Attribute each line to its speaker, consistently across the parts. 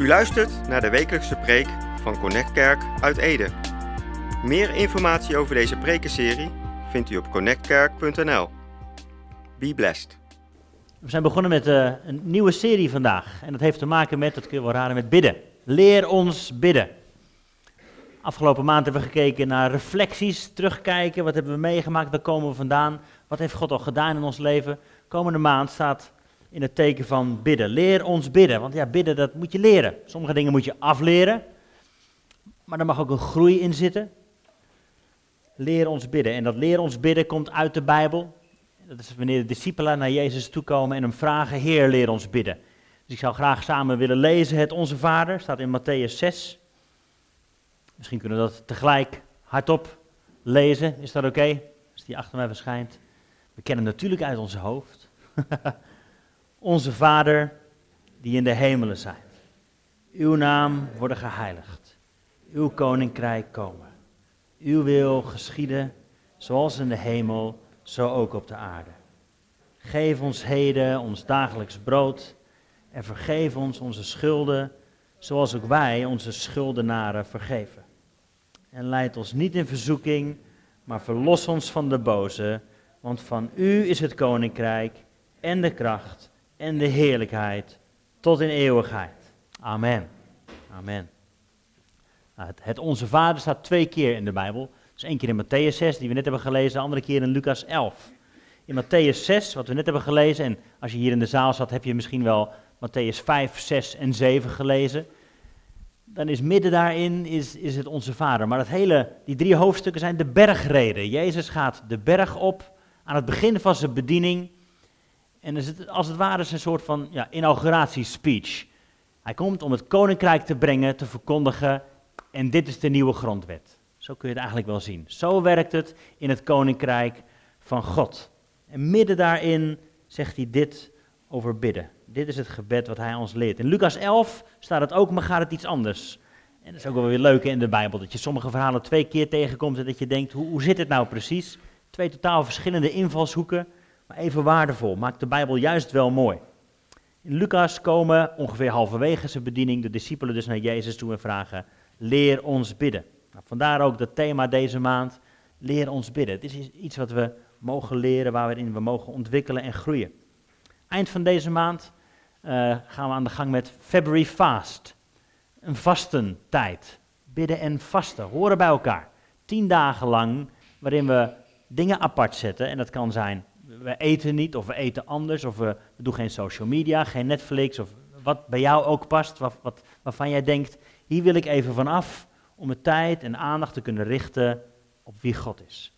Speaker 1: U luistert naar de wekelijkse preek van Connect Kerk uit Ede. Meer informatie over deze prekenserie vindt u op connectkerk.nl. Be blessed.
Speaker 2: We zijn begonnen met eh, een nieuwe serie vandaag. En dat heeft te maken met, dat kun je raden, met bidden. Leer ons bidden. Afgelopen maand hebben we gekeken naar reflecties, terugkijken. Wat hebben we meegemaakt? Waar komen we vandaan? Wat heeft God al gedaan in ons leven? Komende maand staat in het teken van bidden. Leer ons bidden. Want ja, bidden, dat moet je leren. Sommige dingen moet je afleren. Maar er mag ook een groei in zitten. Leer ons bidden. En dat leer ons bidden komt uit de Bijbel. Dat is wanneer de discipelen naar Jezus toekomen en hem vragen: Heer, leer ons bidden. Dus ik zou graag samen willen lezen het Onze Vader, staat in Matthäus 6. Misschien kunnen we dat tegelijk hardop lezen. Is dat oké? Als die achter mij verschijnt. We kennen natuurlijk uit ons hoofd. onze Vader die in de hemelen zijt. Uw naam worden geheiligd. Uw koninkrijk komen. Uw wil geschieden, zoals in de hemel, zo ook op de aarde. Geef ons heden ons dagelijks brood en vergeef ons onze schulden, zoals ook wij onze schuldenaren vergeven. En leid ons niet in verzoeking, maar verlos ons van de boze, want van u is het koninkrijk en de kracht en de heerlijkheid tot in eeuwigheid. Amen. Amen. Nou, het, het Onze Vader staat twee keer in de Bijbel. Dus één keer in Matthäus 6, die we net hebben gelezen, de andere keer in Lucas 11. In Matthäus 6, wat we net hebben gelezen, en als je hier in de zaal zat, heb je misschien wel Matthäus 5, 6 en 7 gelezen. Dan is midden daarin is, is het Onze Vader. Maar dat hele, die drie hoofdstukken zijn de bergreden. Jezus gaat de berg op aan het begin van zijn bediening. En als het ware is een soort van ja, inauguratiespeech. Hij komt om het koninkrijk te brengen, te verkondigen. En dit is de nieuwe grondwet. Zo kun je het eigenlijk wel zien. Zo werkt het in het koninkrijk van God. En midden daarin zegt hij dit over bidden. Dit is het gebed wat hij ons leert. In Lucas 11 staat het ook, maar gaat het iets anders. En dat is ook wel weer leuk in de Bijbel, dat je sommige verhalen twee keer tegenkomt en dat je denkt, hoe, hoe zit het nou precies? Twee totaal verschillende invalshoeken, maar even waardevol. Maakt de Bijbel juist wel mooi. In Lucas komen ongeveer halverwege zijn bediening de discipelen dus naar Jezus toe en vragen, leer ons bidden. Nou, vandaar ook dat thema deze maand, leer ons bidden. Het is iets wat we mogen leren, waarin we mogen ontwikkelen en groeien. Eind van deze maand uh, gaan we aan de gang met February Fast. Een vastentijd. Bidden en vasten horen bij elkaar. Tien dagen lang waarin we dingen apart zetten. En dat kan zijn, we eten niet of we eten anders. Of we, doen geen social media, geen Netflix. Of wat bij jou ook past, wat, wat, waarvan jij denkt, hier wil ik even van af. Om mijn tijd en aandacht te kunnen richten op wie God is.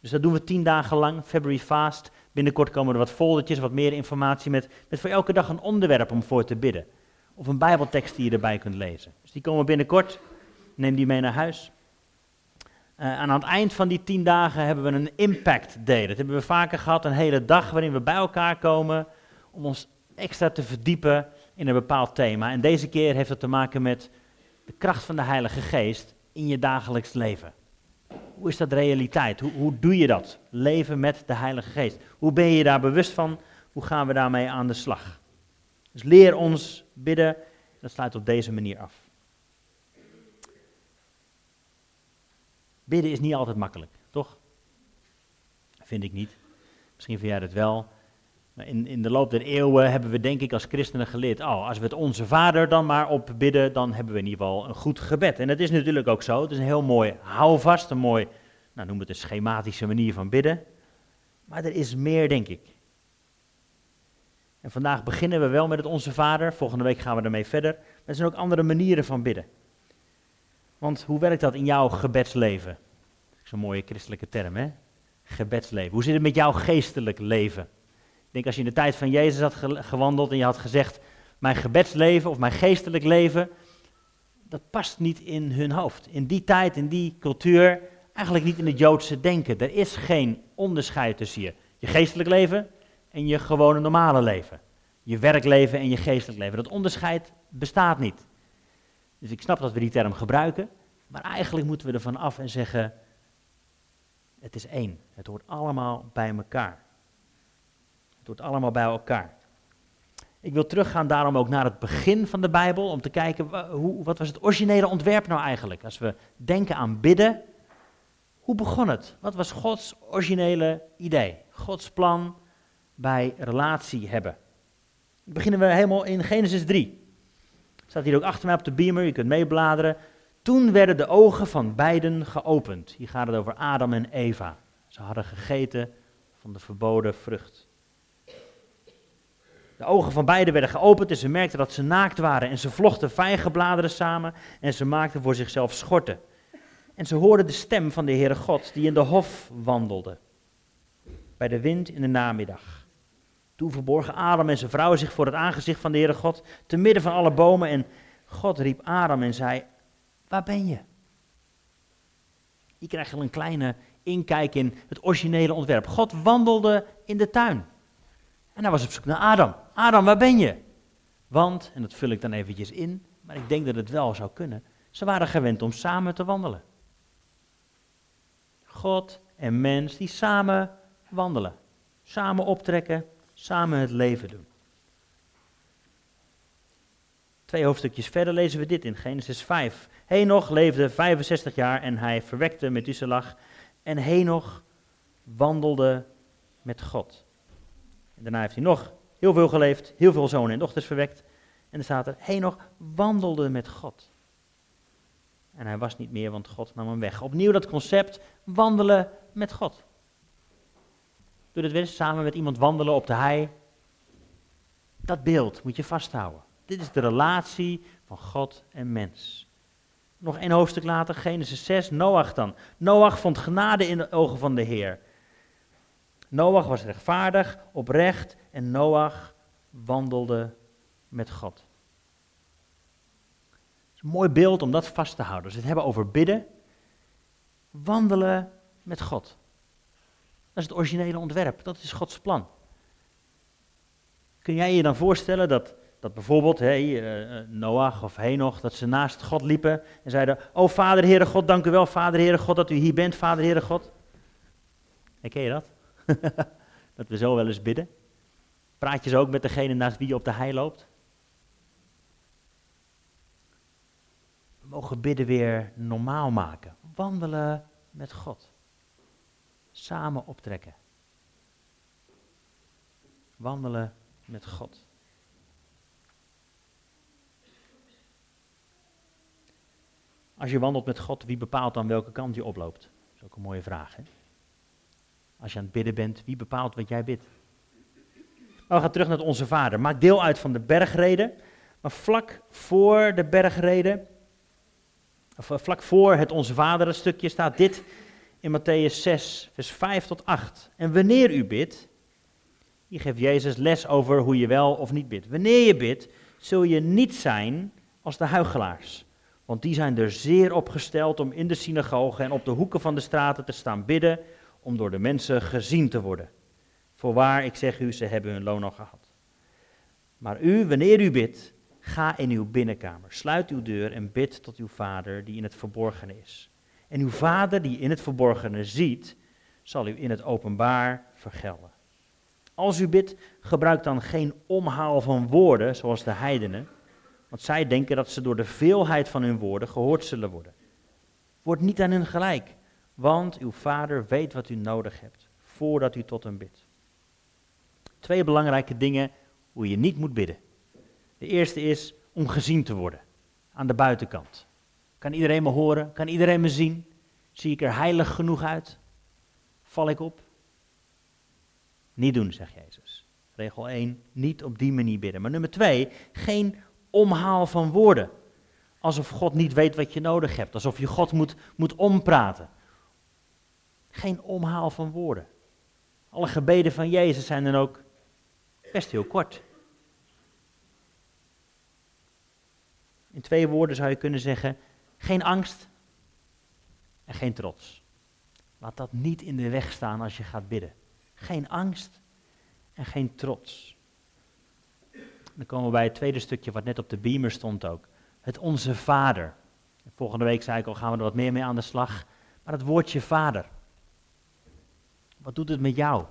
Speaker 2: Dus dat doen we tien dagen lang, February Fast. Binnenkort komen er wat foldertjes, wat meer informatie met, met voor elke dag een onderwerp om voor te bidden. Of een bijbeltekst die je erbij kunt lezen. Dus die komen binnenkort, neem die mee naar huis. Uh, aan het eind van die tien dagen hebben we een impact day. Dat hebben we vaker gehad, een hele dag waarin we bij elkaar komen om ons extra te verdiepen in een bepaald thema. En deze keer heeft het te maken met de kracht van de Heilige Geest in je dagelijks leven. Hoe is dat realiteit? Hoe, hoe doe je dat? Leven met de Heilige Geest. Hoe ben je daar bewust van? Hoe gaan we daarmee aan de slag? Dus leer ons bidden. Dat sluit op deze manier af. Bidden is niet altijd makkelijk, toch? Vind ik niet. Misschien vind jij dat wel. Maar in, in de loop der eeuwen hebben we denk ik als christenen geleerd, oh, als we het onze vader dan maar opbidden, dan hebben we in ieder geval een goed gebed. En dat is natuurlijk ook zo. Het is een heel mooi houvast, een mooi, nou noem het een schematische manier van bidden. Maar er is meer, denk ik. En vandaag beginnen we wel met het Onze Vader. Volgende week gaan we ermee verder. Maar er zijn ook andere manieren van bidden. Want hoe werkt dat in jouw gebedsleven? Zo'n mooie christelijke term, hè? Gebedsleven. Hoe zit het met jouw geestelijk leven? Ik denk als je in de tijd van Jezus had gewandeld en je had gezegd, mijn gebedsleven of mijn geestelijk leven, dat past niet in hun hoofd. In die tijd, in die cultuur, eigenlijk niet in het Joodse denken. Er is geen onderscheid tussen je, je geestelijk leven en je gewone normale leven. Je werkleven en je geestelijk leven. Dat onderscheid bestaat niet. Dus ik snap dat we die term gebruiken, maar eigenlijk moeten we ervan af en zeggen, het is één. Het hoort allemaal bij elkaar. Het hoort allemaal bij elkaar. Ik wil teruggaan daarom ook naar het begin van de Bijbel, om te kijken hoe, wat was het originele ontwerp nou eigenlijk. Als we denken aan bidden, hoe begon het? Wat was Gods originele idee? Gods plan bij relatie hebben. Dan beginnen we helemaal in Genesis 3. Staat hier ook achter mij op de beamer, je kunt meebladeren. Toen werden de ogen van beiden geopend. Hier gaat het over Adam en Eva. Ze hadden gegeten van de verboden vrucht. De ogen van beiden werden geopend en ze merkten dat ze naakt waren. En ze vlochten vijgenbladeren samen en ze maakten voor zichzelf schorten. En ze hoorden de stem van de Heere God die in de hof wandelde. Bij de wind in de namiddag. Toen verborgen Adam en zijn vrouw zich voor het aangezicht van de Heere God, te midden van alle bomen. En God riep Adam en zei, waar ben je? Je krijgt al een kleine inkijk in het originele ontwerp. God wandelde in de tuin. En hij was op zoek naar Adam. Adam, waar ben je? Want, en dat vul ik dan eventjes in, maar ik denk dat het wel zou kunnen. Ze waren gewend om samen te wandelen. God en mens die samen wandelen. Samen optrekken, samen het leven doen. Twee hoofdstukjes verder lezen we dit in Genesis 5. Henoch leefde 65 jaar en hij verwekte Methuselah. En Henoch wandelde met God. En daarna heeft hij nog heel veel geleefd, heel veel zonen en dochters verwekt. En er staat er, Henoch wandelde met God. En hij was niet meer, want God nam hem weg. Opnieuw dat concept, wandelen met God. Doe weer eens samen met iemand wandelen op de hei. Dat beeld moet je vasthouden. Dit is de relatie van God en mens. Nog één hoofdstuk later, Genesis 6, Noach dan. Noach vond genade in de ogen van de Heer. Noach was rechtvaardig, oprecht en Noach wandelde met God. Het is een mooi beeld om dat vast te houden. We het hebben over bidden, wandelen met God. Dat is het originele ontwerp, dat is Gods plan. Kun jij je dan voorstellen dat, dat bijvoorbeeld hey, uh, Noach of Henoch, dat ze naast God liepen en zeiden, oh Vader Heere God, dank u wel Vader Heere God dat u hier bent, Vader Heere God. Ken je dat? dat we zo wel eens bidden. Praat je zo ook met degene naast wie je op de hei loopt? We mogen bidden weer normaal maken. Wandelen met God. Samen optrekken. Wandelen met God. Als je wandelt met God, wie bepaalt dan welke kant je oploopt? Dat is ook een mooie vraag. Hè? Als je aan het bidden bent, wie bepaalt wat jij bidt? Nou, we gaan terug naar onze vader. Maak deel uit van de bergreden. Maar vlak voor de bergreden, of eh, vlak voor het onze vader stukje, staat dit in Matthäus 6, vers 5 tot 8. En wanneer u bidt, hier geeft Jezus les over hoe je wel of niet bidt. Wanneer je bidt, zul je niet zijn als de huigelaars. Want die zijn er zeer opgesteld om in de synagogen en op de hoeken van de straten te staan bidden om door de mensen gezien te worden. Voorwaar, ik zeg u, ze hebben hun loon al gehad. Maar u, wanneer u bidt, ga in uw binnenkamer, sluit uw deur en bid tot uw vader die in het verborgene is. En uw vader die in het verborgene ziet, zal u in het openbaar vergelden. Als u bidt, gebruik dan geen omhaal van woorden zoals de heidenen, want zij denken dat ze door de veelheid van hun woorden gehoord zullen worden. Word niet aan hun gelijk, want uw vader weet wat u nodig hebt voordat u tot hem bidt. Twee belangrijke dingen hoe je niet moet bidden. De eerste is om gezien te worden aan de buitenkant. Kan iedereen me horen? Kan iedereen me zien? Zie ik er heilig genoeg uit? Val ik op? Niet doen, zegt Jezus. Regel 1, niet op die manier bidden. Maar nummer 2, geen omhaal van woorden. Alsof God niet weet wat je nodig hebt. Alsof je God moet, moet ompraten. Geen omhaal van woorden. Alle gebeden van Jezus zijn dan ook best heel kort. In twee woorden zou je kunnen zeggen: geen angst en geen trots. Laat dat niet in de weg staan als je gaat bidden. Geen angst en geen trots. Dan komen we bij het tweede stukje wat net op de beamer stond ook. Het Onze Vader. Volgende week zei ik al, gaan we er wat meer mee aan de slag. Maar het woordje Vader. Wat doet het met jou?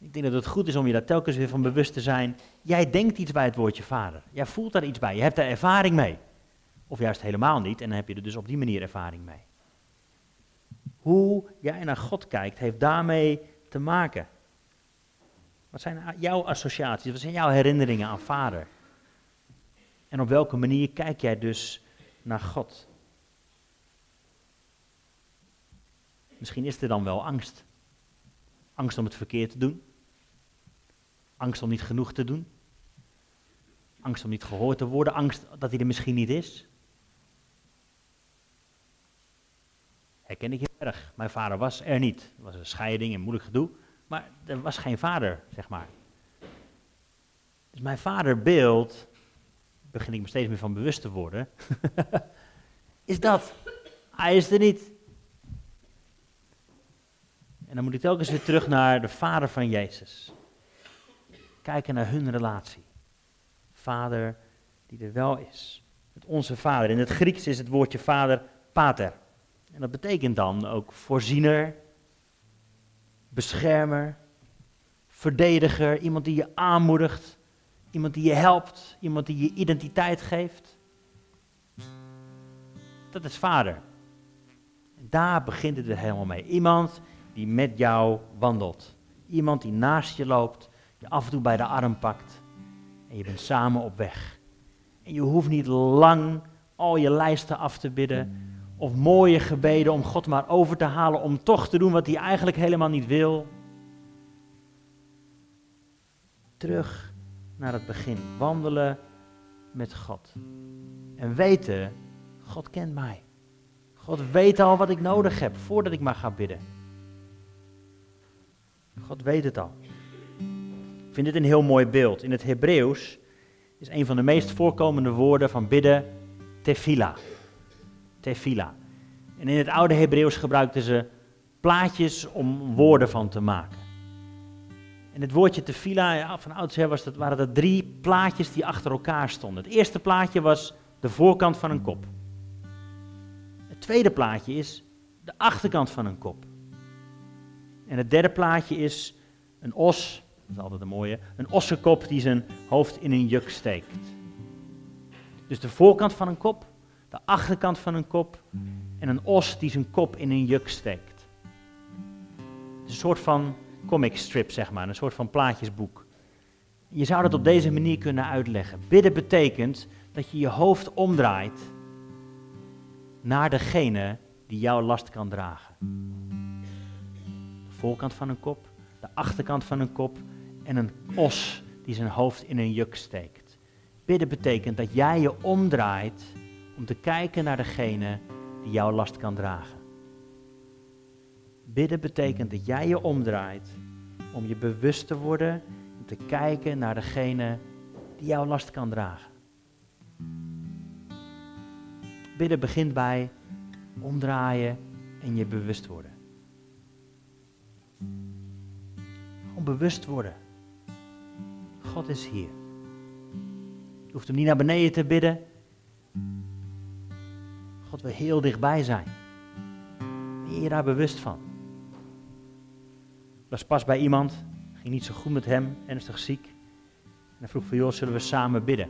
Speaker 2: Ik denk dat het goed is om je daar telkens weer van bewust te zijn. Jij denkt iets bij het woordje vader. Jij voelt daar iets bij. Je hebt daar ervaring mee. Of juist helemaal niet. En dan heb je er dus op die manier ervaring mee. Hoe jij naar God kijkt, heeft daarmee te maken. Wat zijn jouw associaties? Wat zijn jouw herinneringen aan vader? En op welke manier kijk jij dus naar God? Misschien is er dan wel angst. Angst om het verkeerd te doen. Angst om niet genoeg te doen. Angst om niet gehoord te worden. Angst dat hij er misschien niet is. Herken ik heel erg. Mijn vader was er niet. Er was een scheiding en moeilijk gedoe. Maar er was geen vader, zeg maar. Dus mijn vaderbeeld, begin ik me steeds meer van bewust te worden, is dat. Hij is er niet. En dan moet ik telkens weer terug naar de vader van Jezus. Kijken naar hun relatie. Vader die er wel is. Met onze vader. In het Grieks is het woordje vader pater. En dat betekent dan ook voorziener, beschermer, verdediger, iemand die je aanmoedigt, iemand die je helpt, iemand die je identiteit geeft. Dat is vader. Daar begint het helemaal mee. Iemand die met jou wandelt. Iemand die naast je loopt, je af en toe bij de arm pakt en je bent samen op weg. En je hoeft niet lang al je lijsten af te bidden of mooie gebeden om God maar over te halen om toch te doen wat hij eigenlijk helemaal niet wil. Terug naar het begin. Wandelen met God. En weten, God kent mij. God weet al wat ik nodig heb voordat ik maar ga bidden. God weet het al. Ik vind dit een heel mooi beeld. In het Hebreeuws is een van de meest voorkomende woorden van bidden tefila tefila. En in het oude Hebreeuws gebruikten ze plaatjes om woorden van te maken. En het woordje tefila, ja, van oudsher was dat, waren er drie plaatjes die achter elkaar stonden. Het eerste plaatje was de voorkant van een kop. Het tweede plaatje is de achterkant van een kop. En het derde plaatje is een os, dat is altijd een mooie, een ossenkop die zijn hoofd in een juk steekt. Dus de voorkant van een kop, de achterkant van een kop en een os die zijn kop in een juk steekt. Het is een soort van comic strip, zeg maar, een soort van plaatjesboek. Je zou dat op deze manier kunnen uitleggen. Bidden betekent dat je je hoofd omdraait naar degene die jouw last kan dragen. De voorkant van een kop, de achterkant van een kop en een os die zijn hoofd in een juk steekt. Bidden betekent dat jij je omdraait om te kijken naar degene die jouw last kan dragen. Bidden betekent dat jij je omdraait om je bewust te worden, om te kijken naar degene die jouw last kan dragen. Bidden begint bij omdraaien en je bewust worden. Gewoon bewust worden. God is hier. Je hoeft hem niet naar beneden te bidden. God wil heel dichtbij zijn. Ben je daar bewust van? Ik was pas bij iemand, ging niet zo goed met hem, ernstig ziek. En hij vroeg van, joh, zullen we samen bidden?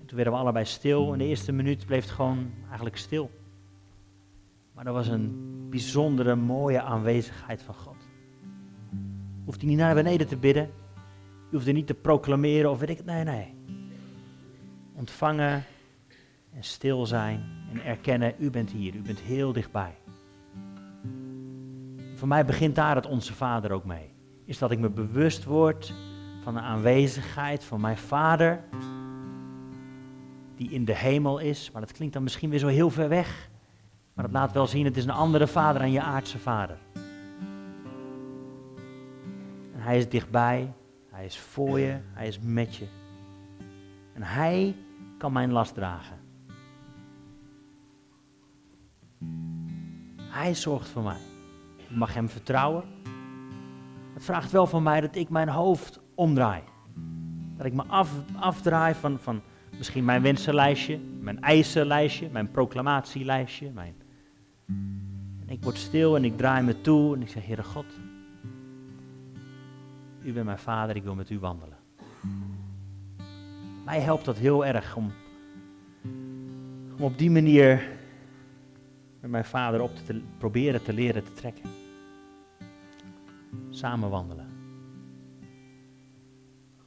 Speaker 2: En toen werden we allebei stil. In de eerste minuut bleef het gewoon eigenlijk stil. Maar er was een bijzondere, mooie aanwezigheid van God. Hoeft hij niet naar beneden te bidden. Je hoeft er niet te proclameren of weet ik het. Nee, nee. Ontvangen en stil zijn en erkennen, u bent hier, u bent heel dichtbij. Voor mij begint daar het Onze Vader ook mee. Is dat ik me bewust word van de aanwezigheid van mijn Vader, die in de hemel is. Maar dat klinkt dan misschien weer zo heel ver weg. Maar dat laat wel zien, het is een andere Vader dan je aardse Vader. En Hij is dichtbij, Hij is voor je, Hij is met je. En Hij kan mijn last dragen. Hij zorgt voor mij. Ik mag Hem vertrouwen. Het vraagt wel van mij dat ik mijn hoofd omdraai. Dat ik me af, afdraai van, van misschien mijn wensenlijstje, mijn eisenlijstje, mijn proclamatielijstje. Mijn... En ik word stil en ik draai me toe en ik zeg, Heere God, u bent mijn vader, ik wil met u wandelen. Mij helpt dat heel erg om, om op die manier met mijn vader op te, proberen te leren te trekken. Samen wandelen.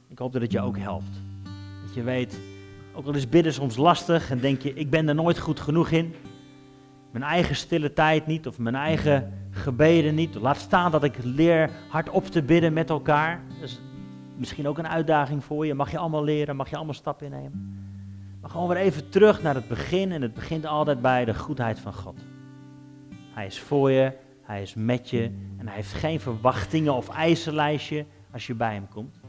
Speaker 2: Ik hoop dat het je ook helpt. Dat je weet, ook al is bidden soms lastig en denk je, ik ben er nooit goed genoeg in. Mijn eigen stille tijd niet of mijn eigen gebeden niet. Laat staan dat ik leer hardop te bidden met elkaar. Dat is misschien ook een uitdaging voor je. Mag je allemaal leren, mag je allemaal stappen innemen. Maar gewoon weer even terug naar het begin. En het begint altijd bij de goedheid van God. Hij is voor je, hij is met je. En hij heeft geen verwachtingen of eisenlijstje als je bij hem komt.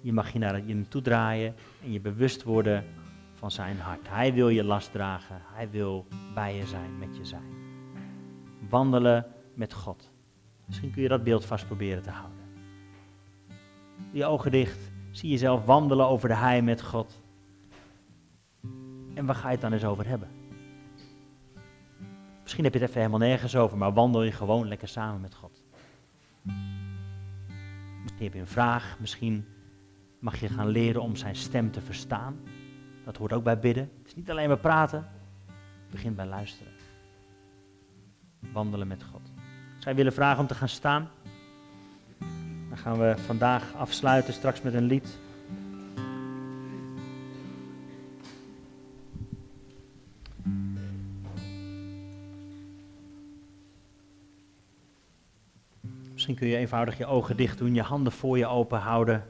Speaker 2: Je mag je naar hem toe draaien en je bewust worden van zijn hart. Hij wil je last dragen. Hij wil bij je zijn, met je zijn. Wandelen met God. Misschien kun je dat beeld vast proberen te houden. Je ogen dicht. Zie jezelf wandelen over de hei met God. En waar ga je het dan eens over hebben? Misschien heb je het even helemaal nergens over, maar wandel je gewoon lekker samen met God. Misschien heb je een vraag, misschien mag je gaan leren om zijn stem te verstaan. Dat hoort ook bij bidden. Het is niet alleen maar praten, het begint bij luisteren. Wandelen met God. Je willen vragen om te gaan staan? Dan gaan we vandaag afsluiten, straks met een lied. Misschien kun je eenvoudig je ogen dicht doen, je handen voor je open houden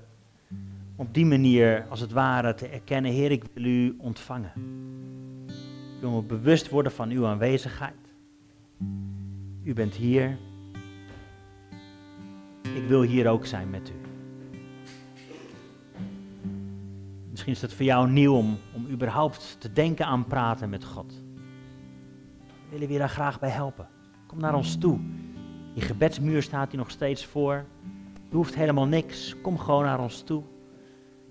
Speaker 2: op die manier, als het ware, te erkennen, Heer, ik wil u ontvangen. Ik wil me bewust worden van uw aanwezigheid. U bent hier. Ik wil hier ook zijn met u. Misschien is het voor jou nieuw om, om überhaupt te denken aan praten met God. We willen je daar graag bij helpen. Kom naar ons toe. Je gebedsmuur staat hier nog steeds voor. Je hoeft helemaal niks. Kom gewoon naar ons toe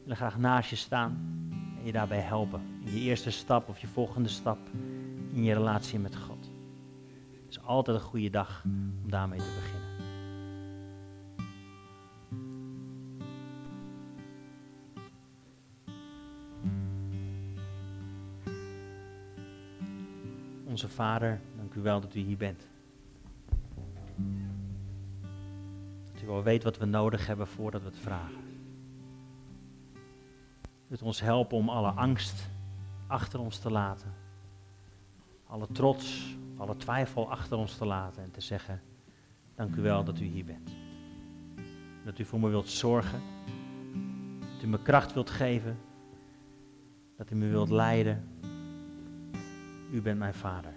Speaker 2: willen graag naast je staan en je daarbij helpen. In je eerste stap of je volgende stap in je relatie met God. Het is altijd een goede dag om daarmee te beginnen. Onze Vader, dank u wel dat u hier bent. U wel weet wat we nodig hebben voordat we het vragen. Het ons helpen om alle angst achter ons te laten. Alle trots, alle twijfel achter ons te laten en te zeggen, dank u wel dat u hier bent. Dat u voor me wilt zorgen. Dat u me kracht wilt geven. Dat u me wilt leiden. U bent mijn vader.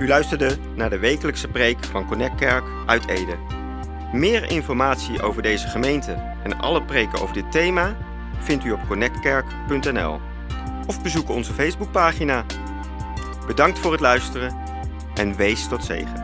Speaker 1: U luisterde naar de wekelijkse preek van Connect Kerk uit Ede. Meer informatie over deze gemeente en alle preken over dit thema vindt u op connectkerk.nl of bezoek onze Facebookpagina. Bedankt voor het luisteren en wees tot zegen.